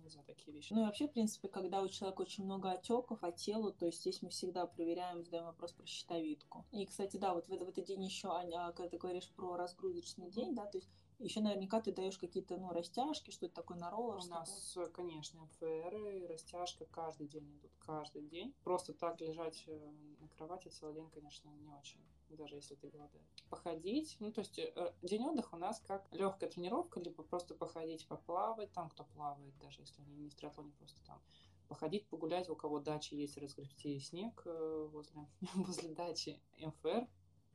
нельзя такие вещи. Ну и вообще, в принципе, когда у человека очень много отеков по телу, то есть здесь мы всегда проверяем, задаем вопрос про щитовидку. И, кстати, да, вот в, в этот день еще, Аня, когда ты говоришь про разгрузочный день, да, то есть Еще наверняка ты даешь какие-то, ну, растяжки, что-то такое на роллах. У нас, конечно, ФР растяжка каждый день идут, каждый день. Просто так лежать э, на кровати целый день, конечно, не очень даже если ты голодаешь. Походить, ну то есть э, день отдыха у нас как легкая тренировка, либо просто походить, поплавать, там кто плавает, даже если они не в триатлоне, просто там походить, погулять, у кого дача есть, разгребсти снег э, возле, *laughs* возле дачи МФР,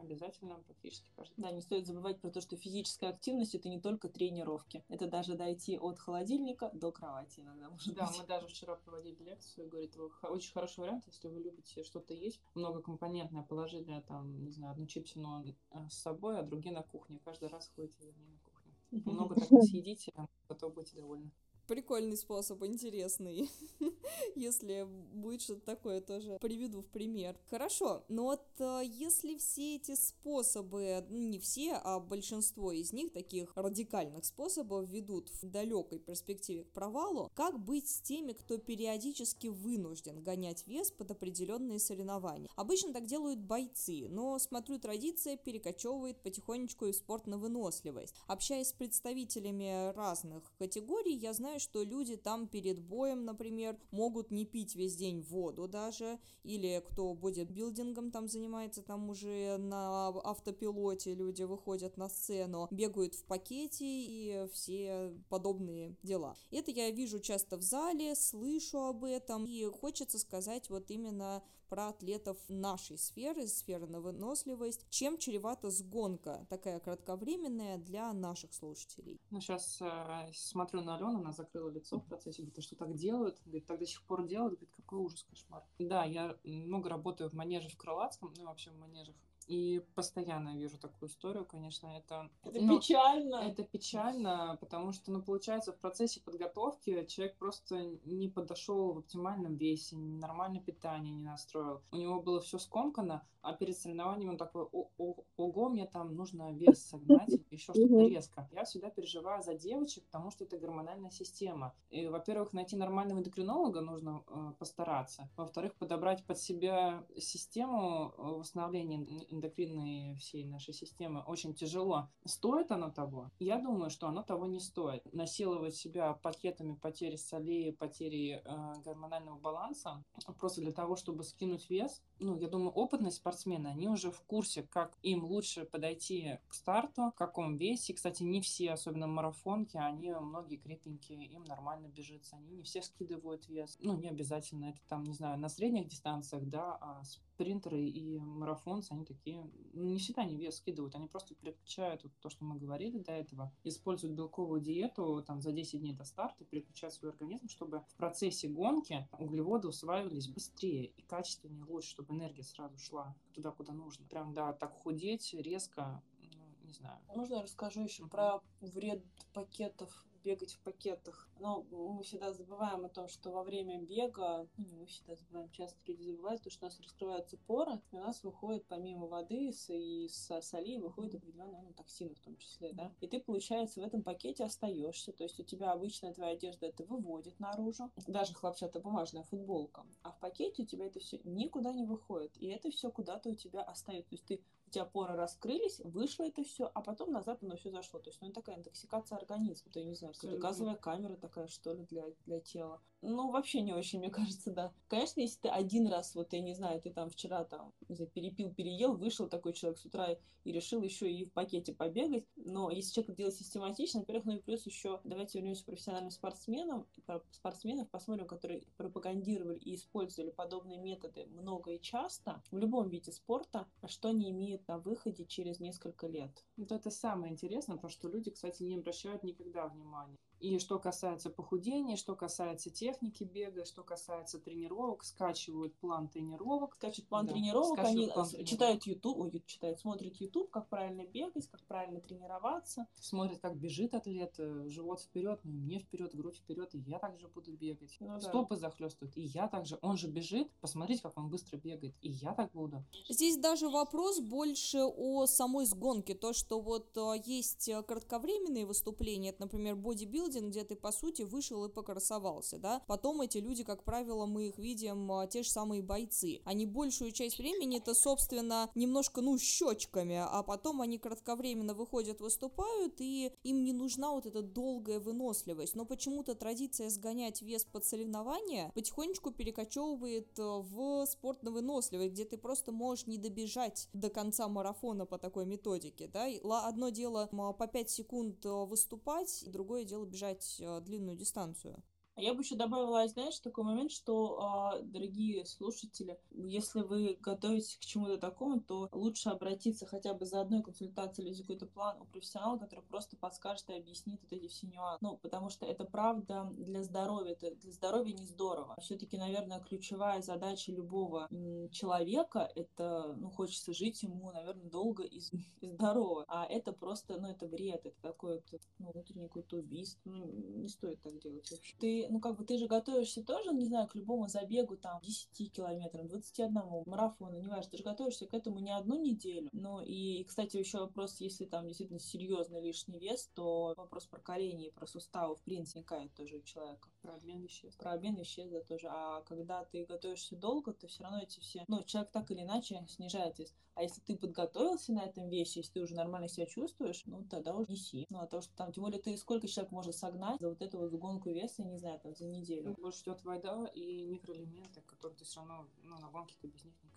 обязательно практически каждый Да, не стоит забывать про то, что физическая активность это не только тренировки. Это даже дойти от холодильника до кровати иногда может Да, быть. мы даже вчера проводили лекцию, говорит, очень хороший вариант, если вы любите что-то есть, многокомпонентное, положили там, не знаю, одну чипсину э, с собой, а другие на кухне. Каждый раз ходите вернее, на кухню. *laughs* Много так съедите, потом будете довольны. Прикольный способ, интересный. *laughs* Если будет что-то такое, тоже приведу в пример. Хорошо, но вот э, если все эти способы, ну, не все, а большинство из них, таких радикальных способов, ведут в далекой перспективе к провалу, как быть с теми, кто периодически вынужден гонять вес под определенные соревнования? Обычно так делают бойцы, но, смотрю, традиция перекочевывает потихонечку и в спорт на выносливость. Общаясь с представителями разных категорий, я знаю, что люди там перед боем, например, могут не пить весь день воду даже, или кто бодибилдингом там занимается, там уже на автопилоте люди выходят на сцену, бегают в пакете и все подобные дела. Это я вижу часто в зале, слышу об этом, и хочется сказать вот именно про атлетов нашей сферы, сферы на выносливость, чем чревата сгонка такая кратковременная для наших слушателей. Ну, сейчас э, смотрю на Алену, она закрыла лицо в процессе, говорит, а что так делают? Говорит, так до сих пор делают? Говорит, какой ужас, кошмар. Да, я много работаю в манеже в Крылатском, ну вообще в манежах, и постоянно вижу такую историю, конечно, это... Это ну, печально. Это печально, потому что, ну, получается, в процессе подготовки человек просто не подошел в оптимальном весе, нормальное питание не настроил. У него было все скомкано, а перед соревнованием он такой, «О- о- ого, мне там нужно вес согнать, *laughs* еще что-то резко. Я всегда переживаю за девочек, потому что это гормональная система. И, во-первых, найти нормального эндокринолога нужно э, постараться. Во-вторых, подобрать под себя систему э, восстановления эндокринной всей нашей системы очень тяжело. Стоит оно того? Я думаю, что оно того не стоит. Насиловать себя пакетами потери солей, потери э, гормонального баланса просто для того, чтобы скинуть вес. Ну, я думаю, опытные спортсмены, они уже в курсе, как им лучше подойти к старту, в каком весе. Кстати, не все, особенно марафонки, они многие крепенькие, им нормально бежится. Они не все скидывают вес. Ну, не обязательно. Это там, не знаю, на средних дистанциях, да, а спринтеры и марафонцы, они такие, ну, не всегда они вес скидывают, они просто переключают вот то, что мы говорили до этого, используют белковую диету там за 10 дней до старта, переключают свой организм, чтобы в процессе гонки углеводы усваивались быстрее и качественнее, лучше, чтобы энергия сразу шла туда, куда нужно. Прям, да, так худеть резко, ну, не знаю. Можно я расскажу еще про вред пакетов, бегать в пакетах? Но мы всегда забываем о том, что во время бега, ну не мы всегда забываем, часто люди забывают, то, что у нас раскрываются поры, и у нас выходит помимо воды и со соли выходит определенные ну, токсины в том числе, да? И ты, получается, в этом пакете остаешься, то есть у тебя обычная твоя одежда это выводит наружу, даже хлопчатобумажная футболка, а в пакете у тебя это все никуда не выходит, и это все куда-то у тебя остается, то есть ты у тебя поры раскрылись, вышло это все, а потом назад оно все зашло. То есть, ну, это такая интоксикация организма. Это, я не знаю, какая-то газовая камера такая, что ли, для, для тела. Ну, вообще не очень, мне *laughs* кажется, да. Конечно, если ты один раз, вот, я не знаю, ты там вчера там, не знаю, перепил, переел, вышел такой человек с утра и решил еще и в пакете побегать, но если человек это делает систематично, во-первых, ну и плюс еще, давайте вернемся к профессиональным спортсменам, про спортсменов посмотрим, которые пропагандировали и использовали подобные методы много и часто в любом виде спорта, а что они имеют на выходе через несколько лет. Вот это самое интересное, то, что люди, кстати, не обращают никогда внимания. И что касается похудения, что касается техники бега, что касается тренировок, скачивают план тренировок. Скачут план Да, тренировок, скачивают они план э, тренировок. читают YouTube, ой, читают, смотрят YouTube, как правильно бегать, как правильно тренироваться. Смотрят, как бежит атлет, э, живот вперед, ну и мне вперед, грудь вперед, и я также буду бегать. Ну да. Стопы захлестывают, и я также. Он же бежит, посмотрите, как он быстро бегает, и я так буду. Здесь даже вопрос больше о самой сгонке. То, что вот э, есть э, кратковременные выступления, это, например, бодибилдинг, бодибилдинг, где ты, по сути, вышел и покрасовался, да. Потом эти люди, как правило, мы их видим, а, те же самые бойцы. Они большую часть времени это, собственно, немножко, ну, щечками, а потом они кратковременно выходят, выступают, и им не нужна вот эта долгая выносливость. Но почему-то традиция сгонять вес под соревнования потихонечку перекочевывает э, в спорт на выносливость, где ты просто можешь не добежать до конца марафона по такой методике, да. Одно дело по 5 секунд э, выступать, другое дело бежать э, длинную дистанцию. А я бы еще добавила, знаешь, такой момент, что, э, дорогие слушатели, если вы готовитесь к чему-то такому, то лучше обратиться хотя бы за одной консультацией или за какой-то план у профессионала, который просто подскажет и объяснит вот эти все нюансы. Ну, потому что это правда для здоровья, это для здоровья не здорово. Все-таки, наверное, ключевая задача любого человека — это, ну, хочется жить ему, наверное, долго и, *laughs* и здорово. А это просто, ну, это бред, это такое, ну, внутреннее какое-то убийство. Ну, не стоит так делать вообще. Ты ну, как бы, ты же готовишься тоже, не знаю, к любому забегу, там, 10 километрам, 21 марафону, неважно, ты же готовишься к этому не одну неделю. Ну, и, кстати, еще вопрос, если там действительно серьезный лишний вес, то вопрос про колени и про суставы, в принципе, возникает тоже у человека. Про обмен веществ. Про обмен веществ, да, тоже. А когда ты готовишься долго, то все равно эти все, ну, человек так или иначе снижает вес. А если ты подготовился на этом весе, если ты уже нормально себя чувствуешь, ну, тогда уже неси. Ну, а то, что там, тем более, ты сколько человек может согнать за вот эту вот гонку веса, не знаю, там, за неделю. Больше ждет вода и микроэлементы, которые ты все равно, ну, на гонке ты без них никак.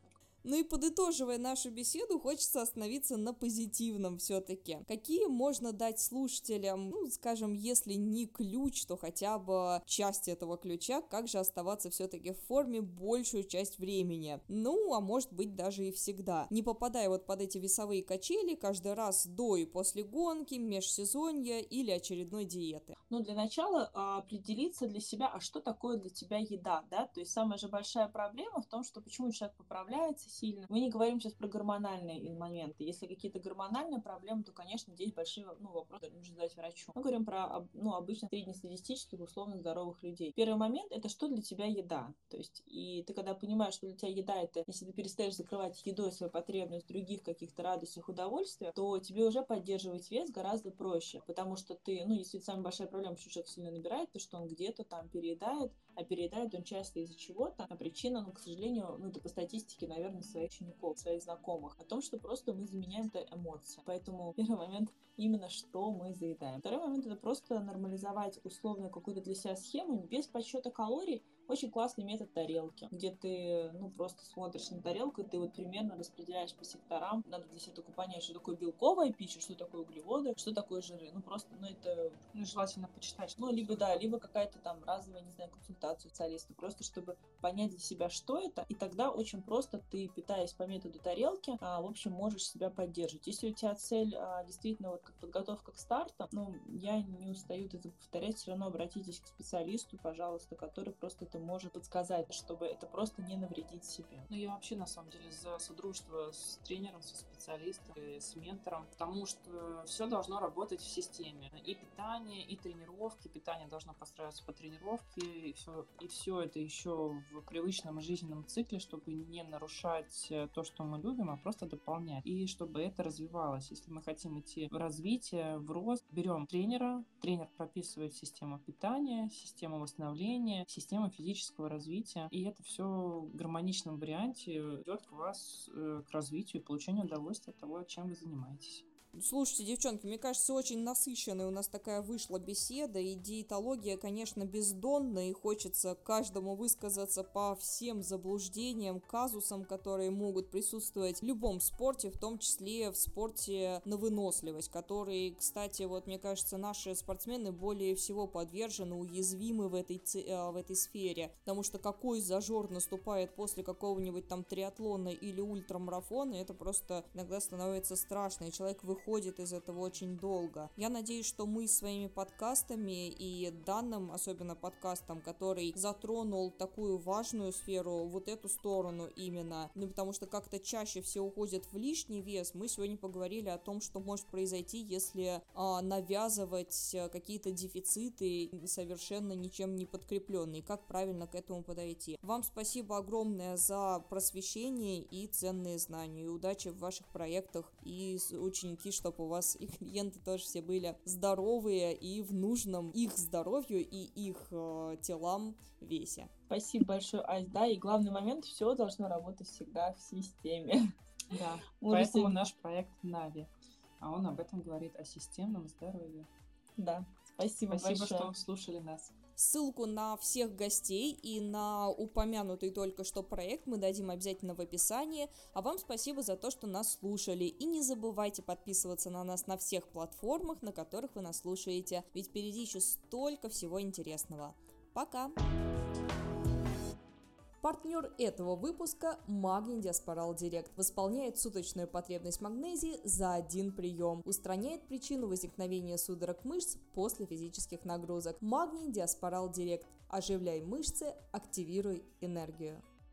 Ну и подытоживая нашу беседу, хочется остановиться на позитивном все-таки. Какие можно дать слушателям, ну, скажем, если не ключ, то хотя бы часть этого ключа, как же оставаться все-таки в форме большую часть времени. Ну, а может быть даже и всегда. Не попадая вот под эти весовые качели каждый раз до и после гонки, межсезонья или очередной диеты. Ну, для начала а, определиться для себя, а что такое для тебя еда, да? То есть самая же большая проблема в том, что почему человек поправляется, сильно. Мы не говорим сейчас про гормональные моменты. Если какие-то гормональные проблемы, то, конечно, здесь большие ну, вопросы нужно задать врачу. Мы говорим про ну, обычно среднестатистических, условно здоровых людей. Первый момент — это что для тебя еда. То есть, и ты когда понимаешь, что для тебя еда — это, если ты перестаешь закрывать едой свою потребность других каких-то радостях, удовольствиях, то тебе уже поддерживать вес гораздо проще, потому что ты, ну, если самая большая проблема, что человек сильно набирает, то что он где-то там переедает, а переедает он часто из-за чего-то, а причина, ну, к сожалению, ну, это по статистике, наверное, своих учеников, своих знакомых, о том, что просто мы заменяем это эмоции. Поэтому *laughs* первый момент именно что мы заедаем. Второй момент это просто нормализовать условно какую-то для себя схему без подсчета калорий, очень классный метод тарелки, где ты, ну, просто смотришь на тарелку, и ты вот примерно распределяешь по секторам. Надо для себя только понять, что такое белковая пища, что такое углеводы, что такое жиры. Ну, просто, ну, это... Ну, желательно почитать. Ну, либо, да, либо какая-то там разовая, не знаю, консультация специалиста, просто чтобы понять для себя, что это, и тогда очень просто ты, питаясь по методу тарелки, а, в общем, можешь себя поддерживать. Если у тебя цель а, действительно вот как подготовка к старту, ну, я не устаю это повторять, все равно обратитесь к специалисту, пожалуйста, который просто это может подсказать, чтобы это просто не навредить себе. Ну, я вообще, на самом деле, за содружество с тренером, со специалистом, с ментором, потому что все должно работать в системе. И питание, и тренировки. Питание должно постраиваться по тренировке, и все, и все это еще в привычном жизненном цикле, чтобы не нарушать э, то, что мы любим, а просто дополнять. И чтобы это развивалось. Если мы хотим идти в развитие, в рост, берем тренера, тренер прописывает систему питания, систему восстановления, систему физического физического развития. И это все в гармоничном варианте ведет вас э, к развитию и получению удовольствия от того, чем вы занимаетесь. Слушайте, девчонки, мне кажется, очень насыщенная у нас такая вышла беседа, и диетология, конечно, бездонная, и хочется каждому высказаться по всем заблуждениям, казусам, которые могут присутствовать в любом спорте, в том числе в спорте на выносливость, который, кстати, вот мне кажется, наши спортсмены более всего подвержены, уязвимы в этой, э, в этой сфере, потому что какой зажор наступает после какого-нибудь там триатлона или ультрамарафона, это просто иногда становится страшно, и человек выходит выходит из этого очень долго. Я надеюсь, что мы своими подкастами и данным, особенно подкастом, который затронул такую важную сферу, вот эту сторону именно, ну потому что как-то чаще все уходят в лишний вес, мы сегодня поговорили о том, что может произойти, если а, навязывать какие-то дефициты совершенно ничем не подкрепленные, как правильно к этому подойти. Вам спасибо огромное за просвещение и ценные знания, и удачи в ваших проектах и ученики чтобы у вас и клиенты тоже все были здоровые и в нужном их здоровью и их э, телам весе. Спасибо большое, Ась. Да, и главный момент, все должно работать всегда в системе. Да, *laughs* поэтому наш проект Нави. А он об этом говорит, о системном здоровье. Да, спасибо, спасибо большое. что слушали нас. Ссылку на всех гостей и на упомянутый только что проект мы дадим обязательно в описании. А вам спасибо за то, что нас слушали. И не забывайте подписываться на нас на всех платформах, на которых вы нас слушаете. Ведь впереди еще столько всего интересного. Пока! Партнер этого выпуска – Магний Диаспорал Директ. Восполняет суточную потребность магнезии за один прием. Устраняет причину возникновения судорог мышц после физических нагрузок. Магний Диаспорал Директ. Оживляй мышцы, активируй энергию.